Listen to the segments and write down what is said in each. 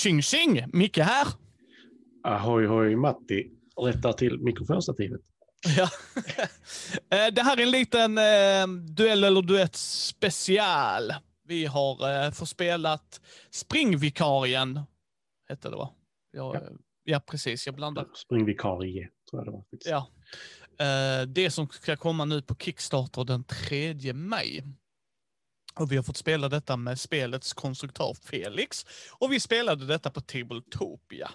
Tjing tjing! Micke här. Ahoy hoj Matti rättar till mikrofonstativet. Ja. Eh, det här är en liten eh, duell eller duett special. Vi har eh, förspelat Springvikarien, hette det va? Jag, ja. ja, precis. Jag blandar. Springvikarie, tror jag det var. Ja. Eh, det som ska komma nu på Kickstarter den 3 maj. Och vi har fått spela detta med spelets konstruktör Felix. Och vi spelade detta på Tabletopia.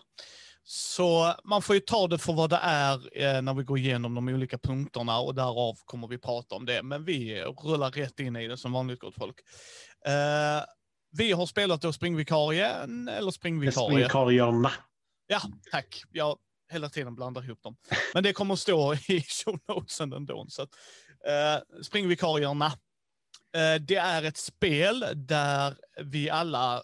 Så man får ju ta det för vad det är eh, när vi går igenom de olika punkterna och därav kommer vi prata om det. Men vi rullar rätt in i det som vanligt gott folk. Eh, vi har spelat då springvikarien eller springvikarie. Springvikarierna. Ja, tack. Jag hela tiden blandar ihop dem. Men det kommer att stå i show notesen ändå. Så att, eh, springvikarierna. Eh, det är ett spel där vi alla eh,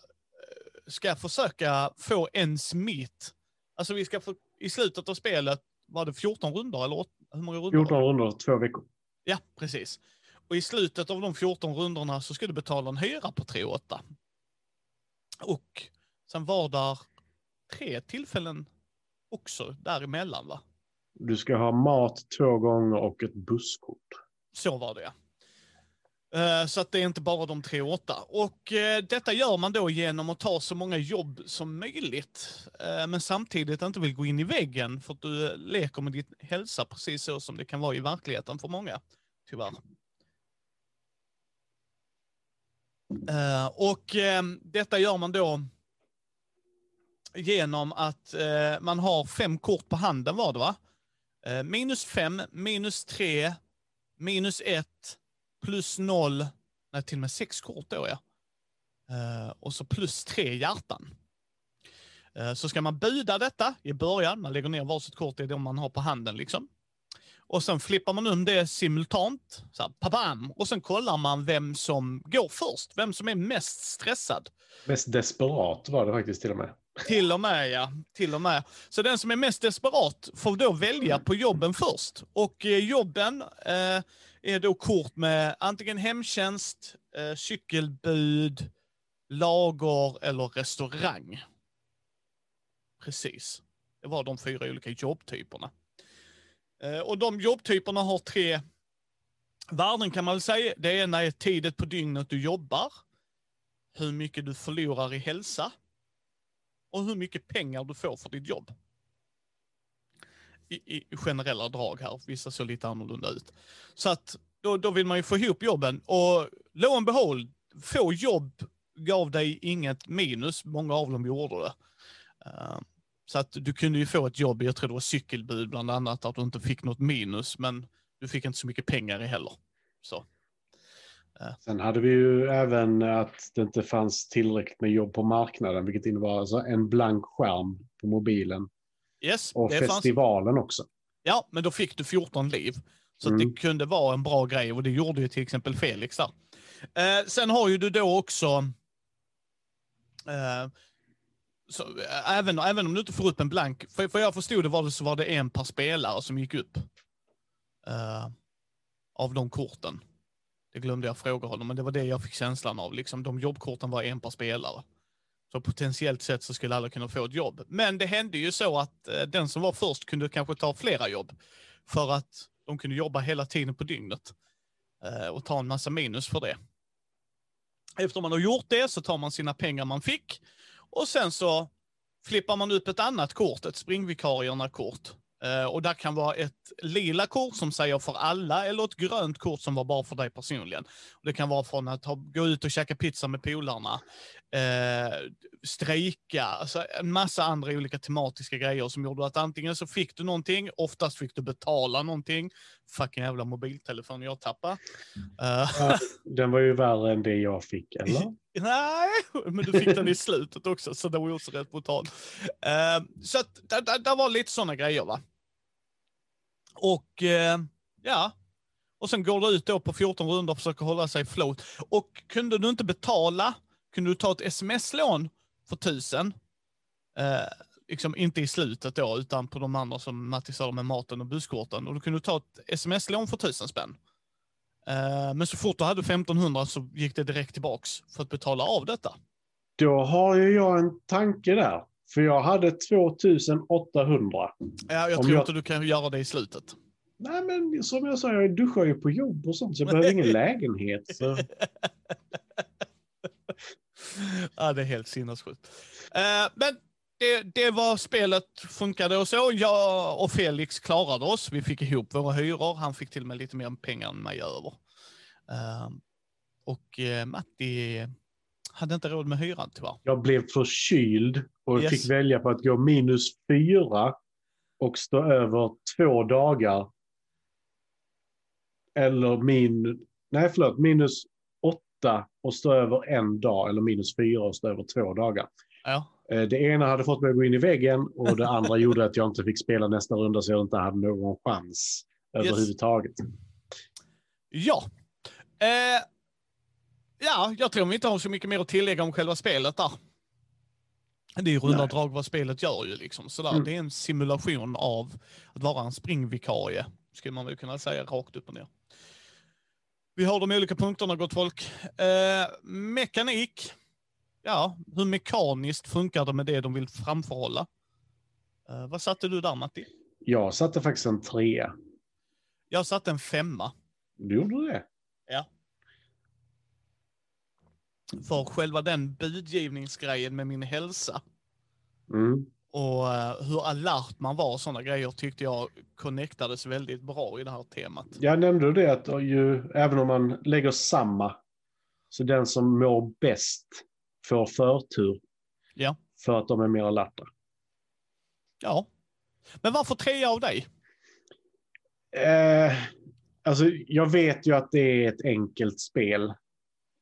ska försöka få en smitt Alltså vi ska få, i slutet av spelet, var det 14 runder eller hur många runder? 14 runder, två veckor. Ja, precis. Och i slutet av de 14 rundorna så ska du betala en hyra på 3 8. Och sen var där tre tillfällen också däremellan va? Du ska ha mat två gånger och ett busskort. Så var det ja. Eh, så att det är inte bara de tre åtta. Och eh, detta gör man då genom att ta så många jobb som möjligt. Eh, men samtidigt inte vill gå in i väggen för att du leker med din hälsa precis så som det kan vara i verkligheten för många. Tyvärr. Och detta gör man då genom att man har fem kort på handen var det va? Minus fem, minus tre, minus ett, plus noll, nej till och med sex kort då ja. Uh, och så plus tre hjärtan. Uh, så ska man buda detta i början, man lägger ner varsitt kort, det man har på handen liksom. Och sen flippar man om det simultant, så här, papam, och sen kollar man vem som går först, vem som är mest stressad. Mest desperat var det faktiskt till och med. Till och med, ja. Till och med. Så den som är mest desperat får då välja på jobben först. Och eh, jobben eh, är då kort med antingen hemtjänst, eh, cykelbud, lager eller restaurang. Precis. Det var de fyra olika jobbtyperna. Eh, och de jobbtyperna har tre värden kan man väl säga. Det ena är tiden på dygnet du jobbar, hur mycket du förlorar i hälsa och hur mycket pengar du får för ditt jobb i, i generella drag här. Vissa ser lite annorlunda ut. Så att då, då vill man ju få ihop jobben och lo and behold, få jobb gav dig inget minus. Många av dem gjorde det. Uh, så att du kunde ju få ett jobb, jag tror det var cykelbud bland annat, att du inte fick något minus, men du fick inte så mycket pengar i heller. Så. Sen hade vi ju även att det inte fanns tillräckligt med jobb på marknaden, vilket innebar alltså en blank skärm på mobilen. Yes, och festivalen fanns... också. Ja, men då fick du 14 liv. Så mm. det kunde vara en bra grej och det gjorde ju till exempel Felix där. Eh, sen har ju du då också, eh, så, äh, även, även om du inte får upp en blank, för, för jag förstod det var det så var det en per spelare som gick upp. Eh, av de korten. Det glömde jag fråga honom, men det var det jag fick känslan av. Liksom, de jobbkorten var en per spelare. Så potentiellt sett så skulle alla kunna få ett jobb. Men det hände ju så att eh, den som var först kunde kanske ta flera jobb. För att de kunde jobba hela tiden på dygnet. Eh, och ta en massa minus för det. Efter man har gjort det så tar man sina pengar man fick. Och sen så flippar man upp ett annat kort, ett springvikarierna-kort. Eh, och där kan vara ett lila kort som säger för alla eller ett grönt kort som var bara för dig personligen. Det kan vara från att ha, gå ut och käka pizza med polarna, uh, strejka, alltså en massa andra olika tematiska grejer som gjorde att antingen så fick du någonting, oftast fick du betala någonting. Fucking jävla mobiltelefon jag tappade. Uh. den var ju värre än det jag fick, eller? Nej, men du fick den i slutet också, så det var ju också rätt brutal. så att det var lite sådana grejer va. Och eh, ja, och sen går du ut då på 14 runder och försöker hålla sig float. Och kunde du inte betala, kunde du ta ett sms-lån för tusen. Eh, liksom inte i slutet då, utan på de andra som Matti sa med maten och busskorten. Och då kunde du ta ett sms-lån för tusen spänn. Eh, men så fort du hade 1500 så gick det direkt tillbaks för att betala av detta. Då har ju jag en tanke där. För jag hade 2800. Ja, jag Om tror jag- inte du kan göra det i slutet. Nej, men som jag sa, jag duschar ju på jobb och sånt, så jag behöver ingen lägenhet. Så. ja, det är helt sinnessjukt. Eh, men det, det var spelet funkade och så. Jag och Felix klarade oss. Vi fick ihop våra hyror. Han fick till och med lite mer pengar än mig över. Eh, och eh, Matti hade inte råd med hyran tyvärr. Jag blev förkyld och Yes. fick välja på att gå minus fyra och stå över två dagar. Eller min... Nej, förlåt. Minus åtta och stå över en dag. Eller minus fyra och stå över två dagar. Ja. Eh, Det ena hade fått mig att gå in i väggen och det andra gjorde att jag inte fick spela nästa runda så jag inte hade någon chans överhuvudtaget. Ja. Eh, ja, jag tror vi inte har så mycket mer att tillägga om själva spelet där. Det är i runda drag vad spelet gör ju liksom. Sådär. Mm. Det är en simulation av att vara en springvikarie, skulle man väl kunna säga rakt upp och ner. Vi har de olika punkterna gott folk. Eh, mekanik. Ja, hur mekaniskt funkar det med det de vill framförhålla? Eh, vad satte du där Matti? Jag satte faktiskt en trea. Jag satte en femma. Du gjorde det? För själva den budgivningsgrejen med min hälsa Mm. och eh, hur alert man var och sådana grejer tyckte jag connectades väldigt bra i det här temat. Jag nämnde det att ju, även om man lägger samma, så den som mår bäst får förtur. Ja. För att de är mer alerta. Ja. Men varför trea av dig? Eh, alltså, jag vet ju att det är ett enkelt spel.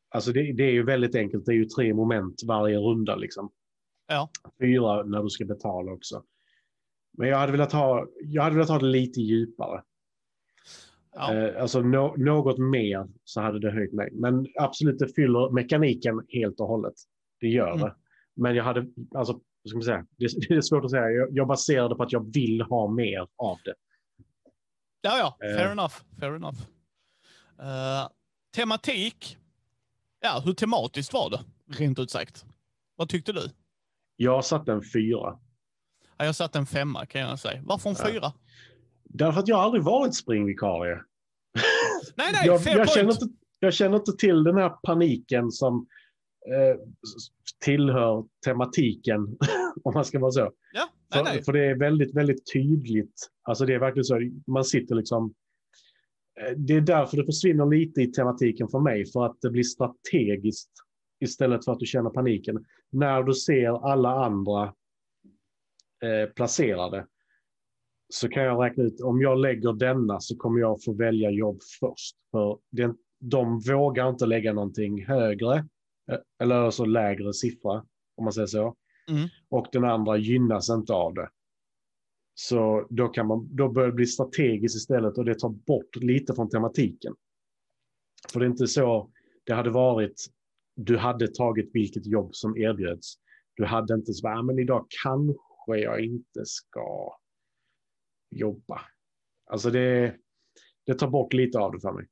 Alltså det, det är ju väldigt enkelt. Det är ju tre moment varje runda. Liksom. Ja. Fyra när du ska betala också. Men jag hade velat ha, jag hade velat ha det lite djupare. Ja. Eh, alltså nå- något mer så hade det höjt mig. Men absolut, det fyller mekaniken helt och hållet. Det gör Mm. det. Men jag hade, alltså, ska man säga? Det, det är svårt att säga. Jag, jag baserar det på att jag vill ha mer av det. Ja, ja, fair Eh. enough. Fair enough. Eh, tematik. Ja, hur tematiskt var det? Rent ut sagt. Vad tyckte du? Jag satte en fyra. Ja, jag satte en femma kan jag säga. Varför en Ja. fyra? Därför att jag aldrig varit springvikarie. Nej, nej, jag, fair jag, point. känner inte, jag känner inte till den här paniken som eh, tillhör tematiken, om man ska vara så. Ja, nej, För, nej. för det är väldigt, väldigt tydligt. Alltså det är verkligen så, man sitter liksom... eh, Det är därför det försvinner lite i tematiken för mig, för att det blir strategiskt istället för att du känner paniken. När du ser alla andra eh, placerade så kan jag räkna ut, om jag lägger denna så kommer jag få välja jobb först. För det, de vågar inte lägga någonting högre, eh, eller alltså lägre siffra, om man säger så Mm. och den andra gynnas inte av det. Så då, kan man, då börjar det bli strategiskt istället och det tar bort lite från tematiken. För det är inte så det hade varit, du hade tagit vilket jobb som erbjöds. Du hade inte så, ah, men idag kanske jag inte ska jobba. Alltså det, det tar bort lite av det för mig.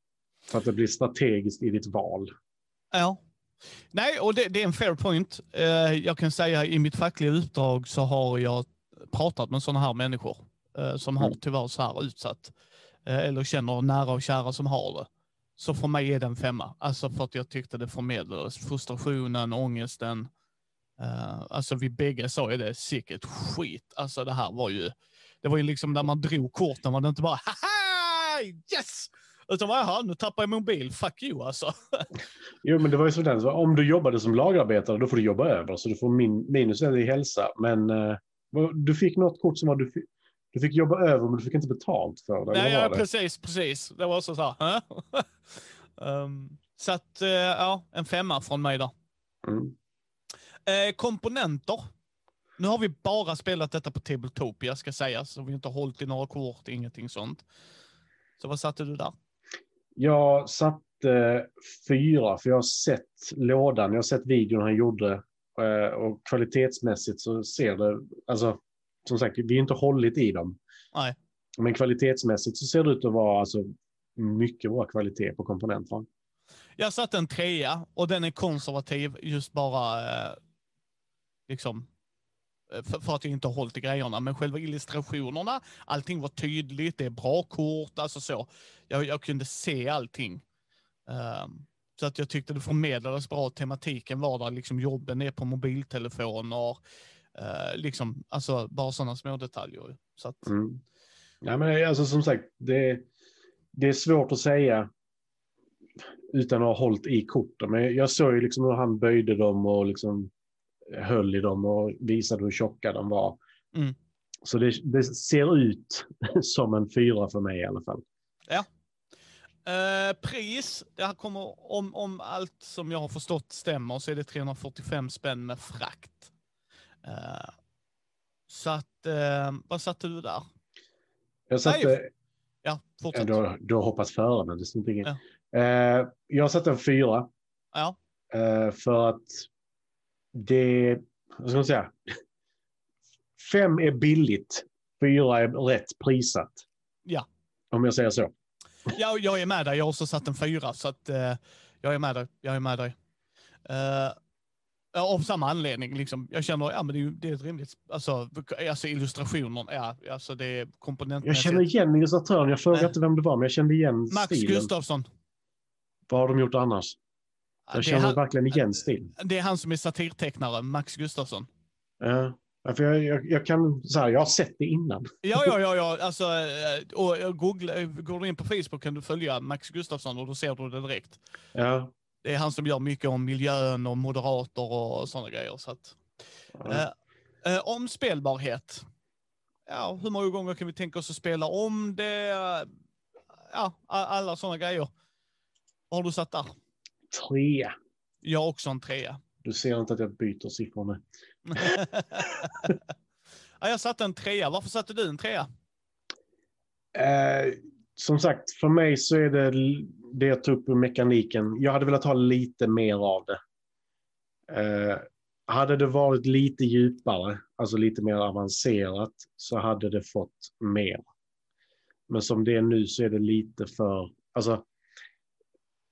För att det blir strategiskt i ditt val. Ja. Nej, och det, det är en fair point. Eh, jag kan säga i mitt fackliga uppdrag så har jag pratat med sådana här människor eh, som har Mm. tyvärr så här utsatt eh, eller känner nära och kära som har det. Så för mig är det en femma. Alltså för att jag tyckte det förmedlades frustrationen, ångesten. Eh, alltså vi bägge sa ju det, sicket skit. Alltså det här var ju, det var ju liksom när man drog korten var det inte bara haha, yes! Utan jaha, nu tappar jag mobil, fuck you alltså. Jo, men det var ju sådär, så om du jobbade som lagerarbetare, då får du jobba över, så du får min, minus en i hälsa. Men eh, du fick något kort som var du fick, du fick jobba över, men du fick inte betalt för det. Nej, ja, det? precis, precis. Det var också så här. hä? um, så att, eh, ja, en femma från mig där. Mm. Eh, komponenter. Nu har vi bara spelat detta på Tabletopia ska sägas, så vi har inte hållit i några kort, ingenting sånt. Så vad satte du där? Jag satte fyra, för jag har sett lådan, jag har sett videon han gjorde. Eh, Och kvalitetsmässigt så ser det, alltså som sagt, vi har inte hållit i dem. Nej. Men kvalitetsmässigt så ser det ut att vara alltså, mycket bra kvalitet på komponenterna. Jag satte en trea och den är konservativ, just bara eh, liksom, eh, för, för att jag inte har hållit i grejerna. Men själva illustrationerna, allting var tydligt, det är bra kort, alltså så. Jag, jag kunde se allting. Um, så att jag tyckte det förmedlades bra. Tematiken var där, liksom jobben är på mobiltelefoner. Uh, liksom, alltså bara sådana små detaljer. Så att... mm. ja, men alltså, som sagt, det, det är svårt att säga utan att ha hållit i korten. Men jag såg ju liksom hur han böjde dem och liksom höll i dem och visade hur tjocka de var. Mm. Så det, det, ser ut som en fyra för mig i alla fall. Ja. Eh, pris, det här kommer, om, om allt som jag har förstått stämmer, så är det 345 spänn med frakt. Eh, så att, eh, vad satte du där? Jag satte... Nej, ja, fortsätt. Ja, du, har hoppat före, men det står inget. Ja. Eh, jag satte en fyra. Ja. Eh, för att det, vad ska man säga? Fem är billigt, fyra är rätt prissatt. Ja. Om jag säger så. Ja, jag är med dig. Jag har också satt en fyra, så att uh, jag är med dig. Jag är med dig. Uh, av samma anledning. Liksom. Jag känner, ja men det är, det är ett rimligt, alltså, alltså illustrationen, ja, alltså det är komponentmässigt. Jag känner igen illustratören, jag frågade inte vem det var, men jag kände igen Max stilen. Gustafsson. Vad har de gjort annars? Jag känner han, verkligen igen stil. Det är han som är satirtecknare, Max Gustafsson. Ja. För jag, jag, jag, kan, så här, jag har sett det innan. Ja, ja, ja. ja. Alltså, eh, och googla, går du in på Facebook kan du följa Max Gustafsson och då ser du det direkt. Ja. Det är han som gör mycket om miljön och moderater och sådana grejer. Så att, ja. eh, eh, om spelbarhet. Ja, hur många gånger kan vi tänka oss att spela om det? Ja, alla sådana grejer. Vad har du satt där? Trea. Jag också en trea. Du ser inte att jag byter siffrorna ja, jag satte en trea. Varför satte du en trea? Eh, som sagt, för mig så är det det jag tog upp ur mekaniken. Jag hade velat ha lite mer av det. Eh, hade det varit lite djupare, alltså lite mer avancerat, så hade det fått mer. Men som det är nu så är det lite för, alltså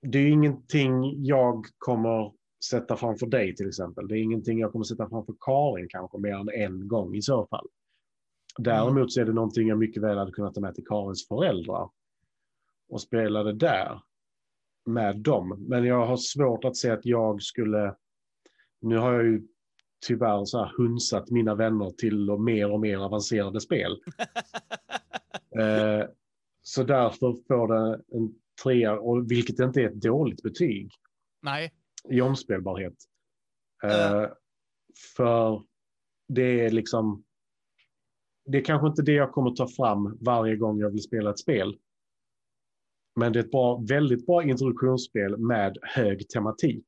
det är ingenting jag kommer sätta framför dig till exempel. Det är ingenting jag kommer sätta framför Karin kanske mer än en gång i så fall. Däremot så är det någonting jag mycket väl hade kunnat ta med till Karins föräldrar och spela det där med dem. Men jag har svårt att se att jag skulle, nu har jag ju tyvärr så här hunsat mina vänner till och mer och mer avancerade spel. eh, så därför får det en trea, och vilket inte är ett dåligt betyg. Nej. I omspelbarhet. Uh. För det är liksom, det är kanske inte det jag kommer ta fram varje gång jag vill spela ett spel. Men det är ett bra, väldigt bra introduktionsspel med hög tematik.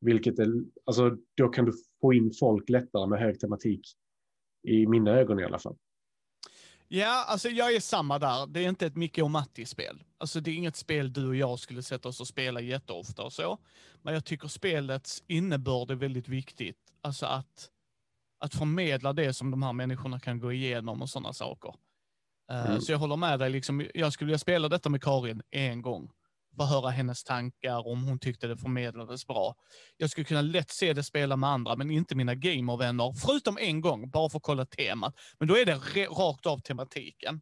Vilket är, alltså då kan du få in folk lättare med hög tematik. I mina ögon i alla fall. Ja, alltså jag är samma där. Det är inte ett Micke och Matti-spel. Alltså det är inget spel du och jag skulle sätta oss och spela jätteofta och så. Men jag tycker spelets innebörd är väldigt viktigt. Alltså att, att förmedla det som de här människorna kan gå igenom och sådana saker. Uh, mm. Så jag håller med dig, liksom, jag skulle vilja spela detta med Karin en gång få höra hennes tankar, om hon tyckte det förmedlades bra. Jag skulle kunna lätt se det spela med andra, men inte mina gamervänner, förutom en gång, bara för att kolla temat. Men då är det rakt av tematiken.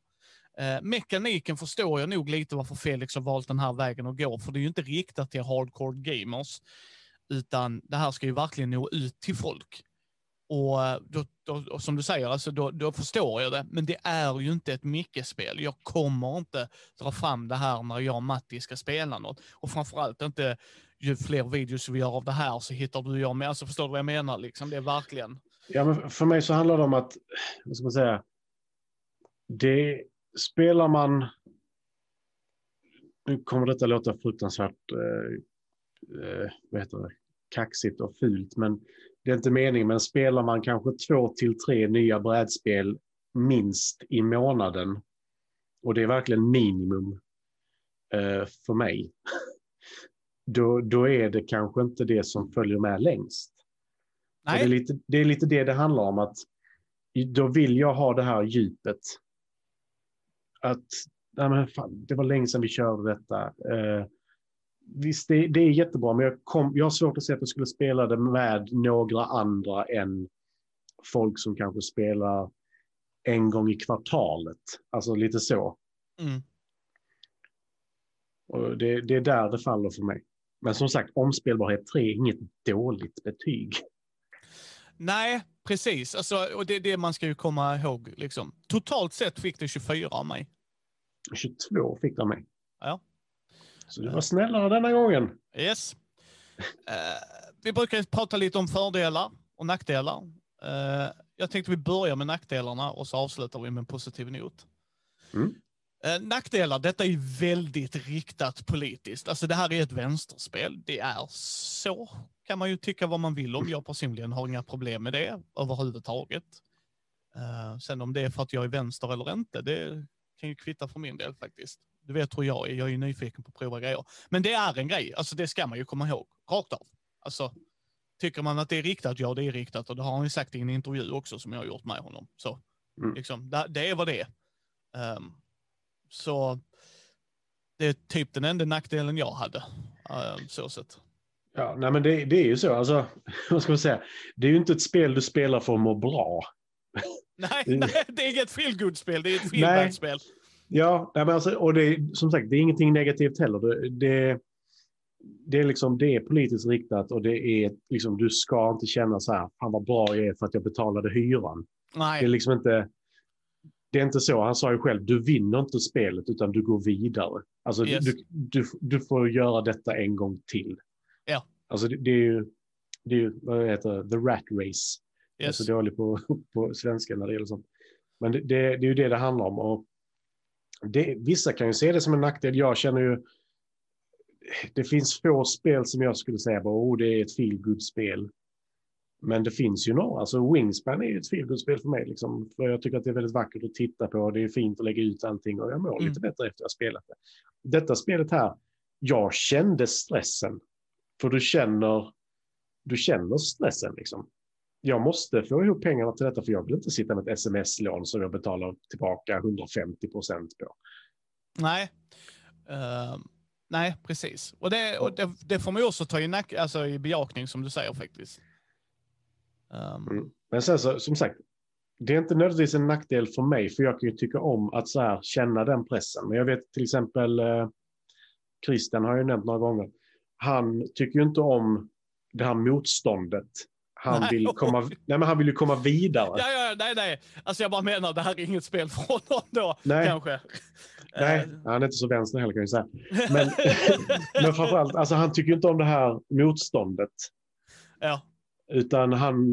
Eh, mekaniken förstår jag nog lite varför Felix har valt den här vägen att gå, för det är ju inte riktat till hardcore gamers, utan det här ska ju verkligen nå ut till folk. Och eh, då, då, som du säger, alltså då, då, förstår jag det. Men det är ju inte ett Micke-spel. Jag kommer inte dra fram det här när jag och Matti ska spela något. Och framförallt inte, ju fler videos vi gör av det här så hittar du och jag med. Alltså förstår du vad jag menar? Liksom, det är verkligen... Ja, men för mig så handlar det om att, vad ska man säga, det spelar man... Nu kommer detta låta fruktansvärt, eh, eh, vad heter det, kaxigt och fult, men det är inte meningen, men spelar man kanske två till tre nya brädspel minst i månaden, och det är verkligen minimum eh, för mig, då, då är det kanske inte det som följer med längst. Det, är lite, det är lite det det handlar om, att då vill jag ha det här djupet. Att nej men fan, det var länge sedan vi körde detta. Eh, visst, det, det, är jättebra, men jag, kom, jag har svårt att se att jag skulle spela det med några andra än folk som kanske spelar en gång i kvartalet. Alltså lite så. Mm. Och det, det är där det faller för mig. Men som sagt, omspelbarhet 3 är inget dåligt betyg. Nej, precis. Alltså, och det är det man ska ju komma ihåg. Liksom. Totalt sett fick det 24 av mig. 22 fick det av mig. Ja. Så du var snällare denna gången. Yes. Eh, vi brukar prata lite om fördelar och nackdelar. Eh, jag tänkte vi börjar med nackdelarna och så avslutar vi med en positiv not. Mm. Eh, nackdelar, detta är väldigt riktat politiskt. Alltså det här är ett vänsterspel. Det är så, kan man ju tycka vad man vill om. Jag personligen har inga problem med det överhuvudtaget. Uh, sen om det är för att jag är vänster eller inte, det kan ju kvitta för min del faktiskt. Du vet hur jag är, jag är nyfiken på att prova grejer. Men det är en grej, alltså det ska man ju komma ihåg, rakt av. Alltså, tycker man att det är riktat, ja det är riktat och det har han ju sagt i en intervju också som jag har gjort med honom. Så, Mm. liksom, det, det är vad det är. Um, så det är typ den enda nackdelen jag hade. Uh, så sett. Ja, nej men det, det är ju så. Alltså, vad ska man säga? Det är ju inte ett spel du spelar för att må bra. Nej, nej det är inget feelgood-spel, det är ett feelbad-spel. Ja, nej, men alltså, och det som sagt, det är ingenting negativt heller. Det, det, det, är liksom, det är politiskt riktat och det är liksom, du ska inte känna så här, fan vad bra jag är för att jag betalade hyran. Det är Nej, liksom inte, det är inte så. Han sa ju själv, du vinner inte spelet utan du går vidare. Alltså Yes. du, du, du får göra detta en gång till. Ja. Alltså det, det är ju, det är ju, vad heter det, the rat race. Jag är yes. så dålig på, på svenska när det gäller sånt. Men det, det, det är ju det det handlar om. Och det, vissa kan ju se det som en nackdel. Jag känner ju, det finns få spel som jag skulle säga, bara, oh, det är ett feel spel men det finns ju några. Alltså Wingspan är ju ett feel spel för mig. Liksom. För jag tycker att det är väldigt vackert att titta på. Det är fint att lägga ut allting och jag mår Mm. lite bättre efter att jag spelat det. Detta spelet här, jag kände stressen. För du känner, du känner stressen liksom. Jag måste få ihop pengarna till detta för jag vill inte sitta med ett sms-lån som jag betalar tillbaka 150 procent på. Nej. Ehm, nej, precis. Och, det, och det, det får man ju också ta i, nack, alltså, i bejakning som du säger faktiskt. Ehm, Mm. Men sen så, som sagt, det är inte nödvändigtvis en nackdel för mig, för jag kan ju tycka om att så här, känna den pressen. Men jag vet till exempel, eh, Christian har jag ju nämnt några gånger, han tycker ju inte om det här motståndet. Han vill, komma, nej, men han vill ju komma vidare. Ja, ja, nej, nej. Alltså jag bara menar, det här är inget spel för honom då, Nej. kanske. Nej, Eh, han är inte så vänster heller kan jag säga. Men, men framförallt, alltså, han tycker inte om det här motståndet. ja, Utan han,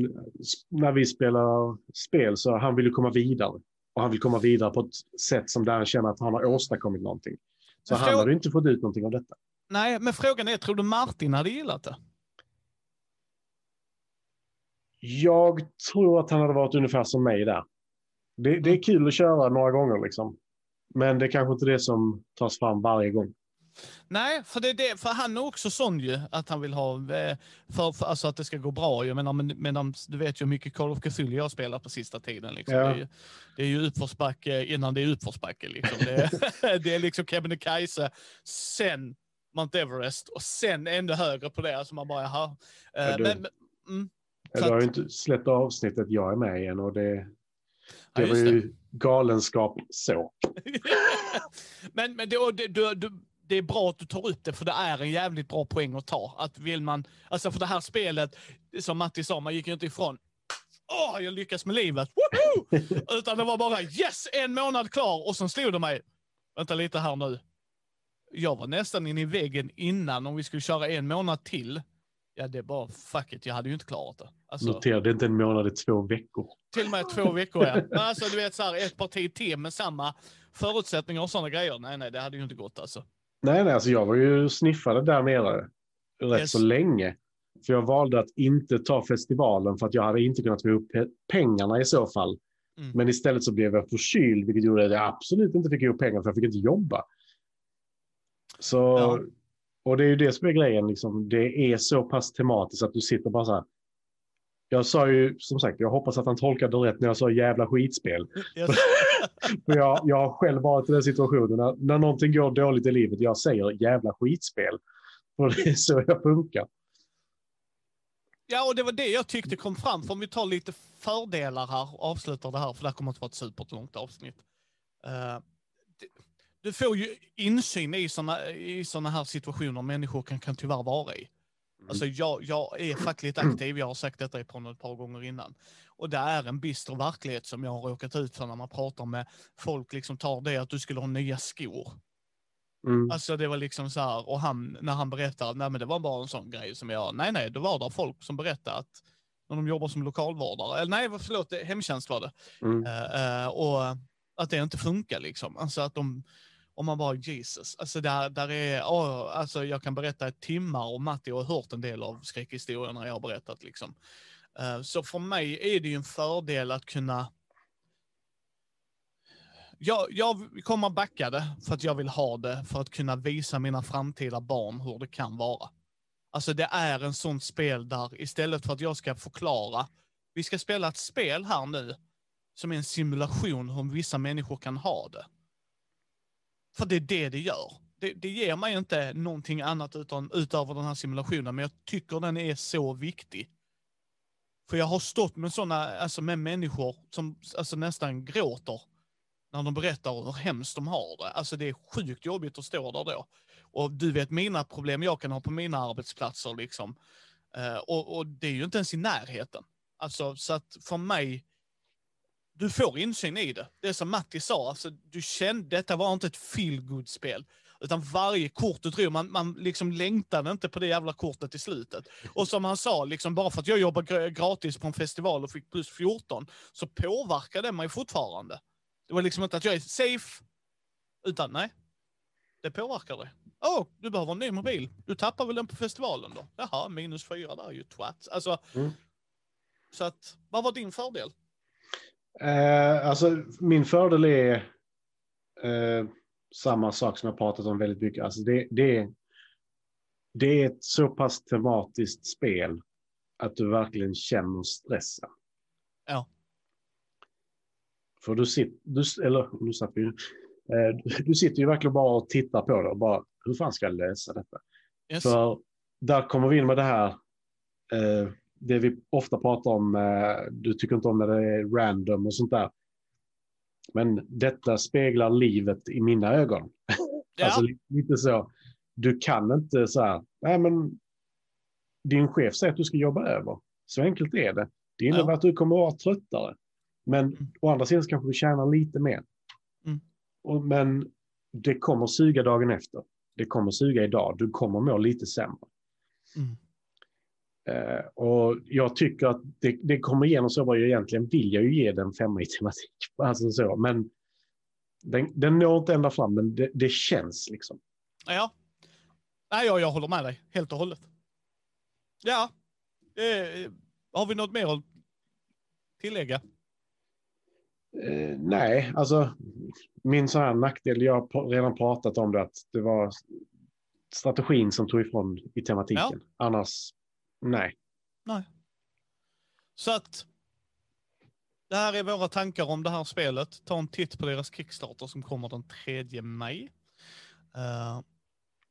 när vi spelar spel så han vill ju komma vidare. Och han vill komma vidare på ett sätt som där han känner att han har åstadkommit någonting. Så Men han frå- hade inte fått ut någonting av detta. nej, men frågan är, tror du Martin hade gillat det? Jag tror att han hade varit ungefär som mig där. Det, det är kul att köra några gånger liksom. Men det är kanske inte det som tas fram varje gång. Nej, för, det är det, för han är också sån ju, att han vill ha, eh, för, för, alltså att det ska gå bra. Jag menar, men, men du vet ju hur mycket Call of Cthulhu jag har spelat på sista tiden. Liksom. Ja. Det, är, ju- det är ju utförsbacke innan det är utförsbacke. Liksom. Det, är- det är liksom Kebnekaise, sen Mount Everest och sen ännu högre på det. Alltså man bara, jaha. Eh, men, men, mm, Du har ju inte släppt avsnittet jag är med i än och det, ja, det var just det. ju galenskap så. men men det, det, du, det är bra att du tar upp det, för det är en jävligt bra poäng att ta. Att vill man, alltså för det här spelet, som Matti sa, man gick ju inte ifrån Åh, jag lyckas med livet! Woho! Utan det var bara yes, en månad klar och sen slog det mig. Vänta lite här nu. Jag var nästan inne i väggen innan om vi skulle köra en månad till. Ja, det är bara fuck it, jag hade ju inte klarat det. Alltså, är inte en månad, det är två veckor. till och med två veckor, ja. Men Alltså, du vet, så här, ett parti till med samma förutsättningar och sådana grejer. Nej, nej, det hade ju inte gått alltså. Nej, nej, alltså jag var ju sniffade där nere rätt Yes. så länge. För jag valde att inte ta festivalen för att jag hade inte kunnat få pe- pengarna i så fall. Mm. Men istället så blev jag förkyld, vilket gjorde att jag absolut inte fick ihop pengar för jag fick inte jobba. Så, Ja. och det är ju det som är grejen, liksom. det är så pass tematiskt att du sitter bara så här. Jag sa ju, som sagt, jag hoppas att han tolkade rätt när jag sa jävla skitspel. Yes. För jag, jag har själv varit i den situationen när, när någonting går dåligt i livet, jag säger jävla skitspel. För det är så jag funkar. Ja, och det var det jag tyckte kom fram. För om vi tar lite fördelar här, och avslutar det här, för det här kommer att vara ett superlångt avsnitt. Uh, du får ju insyn i sådana i såna här situationer människor kan, kan tyvärr vara i. Mm. Alltså jag, jag är fackligt aktiv, jag har sagt detta i podden ett par gånger innan. Och det är en bister verklighet som jag har råkat ut för när man pratar med folk, liksom tar det att du skulle ha nya skor. Mm. Alltså det var liksom så här, och han, när han berättade, nej men det var bara en sån grej som jag, nej nej, det var där folk som berättade att när de jobbar som lokalvårdare, eller nej förlåt, hemtjänst var det. Mm. Uh, uh, och att det inte funkar liksom. Alltså att de, om man bara Jesus, alltså där, där är, oh, alltså jag kan berätta ett timmar och Matti har hört en del av skräckhistorierna jag har berättat liksom. Uh, så för mig är det ju en fördel att kunna jag, jag kommer backa det för att jag vill ha det, för att kunna visa mina framtida barn hur det kan vara. Alltså det är en sånt spel där istället för att jag ska förklara, vi ska spela ett spel här nu som är en simulation hur vissa människor kan ha det. För det är det det gör. Det, det ger mig inte någonting annat utan, utöver den här simulationen, men jag tycker den är så viktig. För jag har stått med sådana, alltså med människor som alltså nästan gråter när de berättar hur hemskt de har det. Alltså det är sjukt jobbigt att stå där då. Och du vet mina problem jag kan ha på mina arbetsplatser liksom. Uh, och, och, det är ju inte ens i närheten. Alltså så att för mig, du får insyn i det. Det är som Matti sa, alltså, du kände, detta var inte ett feel spel utan varje kort du drog, man, man liksom längtade inte på det jävla kortet i slutet. Och som han sa, liksom, bara för att jag jobbar gratis på en festival och fick plus 14, så påverkar det mig fortfarande. Det var liksom inte att jag är safe, utan nej, det påverkar dig. Åh, oh, du behöver en ny mobil. Du tappar väl den på festivalen då? Jaha, minus fyra där är ju twat. Alltså, mm. så att, vad var din fördel? Eh, alltså, min fördel är eh, samma sak som jag pratat om väldigt mycket. Alltså, det, det, det är ett så pass tematiskt spel att du verkligen känner stressen. Ja. För du sitter, du, eller nu satt vi eh, du sitter ju verkligen bara och tittar på det och bara, hur fan ska jag lösa detta? Yes. För där kommer vi in med det här, eh, det vi ofta pratar om, eh, du tycker inte om när det är random och sånt där. Men detta speglar livet i mina ögon. Ja. alltså lite så, du kan inte så här, nej men din chef säger att du ska jobba över. Så enkelt är det. Det innebär ja. att du kommer att vara tröttare. Men mm. å andra sidan kanske du tjänar lite mer. Mm. Och, men det kommer suga dagen efter. Det kommer suga idag. Du kommer må lite sämre. Mm. Uh, och jag tycker att det, det kommer igenom så vad jag egentligen vill jag ju ge den femma i tematik. Alltså så, men den, den når inte ända fram, men det, det känns liksom. Ja, Nej, jag, jag håller med dig helt och hållet. Ja, eh, har vi något mer att tillägga? Eh, nej, alltså min så här nackdel, jag har redan pratat om det, att det var strategin som tog ifrån i tematiken. Ja. Annars, nej. Nej. Så att det här är våra tankar om det här spelet. Ta en titt på deras Kickstarter som kommer den 3 maj. Uh,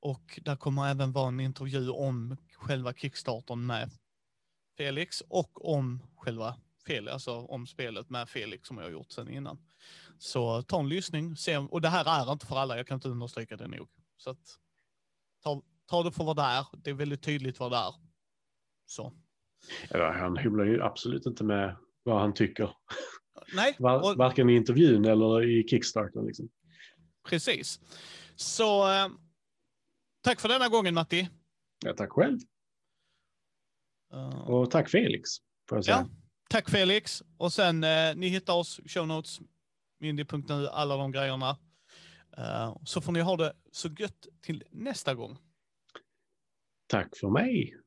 och där kommer även vara en intervju om själva Kickstartern med Felix och om själva Felix, alltså om spelet med Felix som jag har gjort sen innan. Så ta en lyssning, se, och det här är inte för alla, jag kan inte understryka det nog. Så att, ta, ta det för vad det är, det är väldigt tydligt vad det är. Så. Ja, han hymlar ju absolut inte med vad han tycker. Nej. Var, varken i intervjun eller i Kickstarter. Liksom. Precis. Så eh, tack för denna gången Matti. Ja, tack själv. Uh, och tack Felix. Ja, tack Felix. Och sen eh, ni hittar oss, show notes, mindy.nu, alla de grejerna. Uh, så får ni ha det så gött till nästa gång. Tack för mig.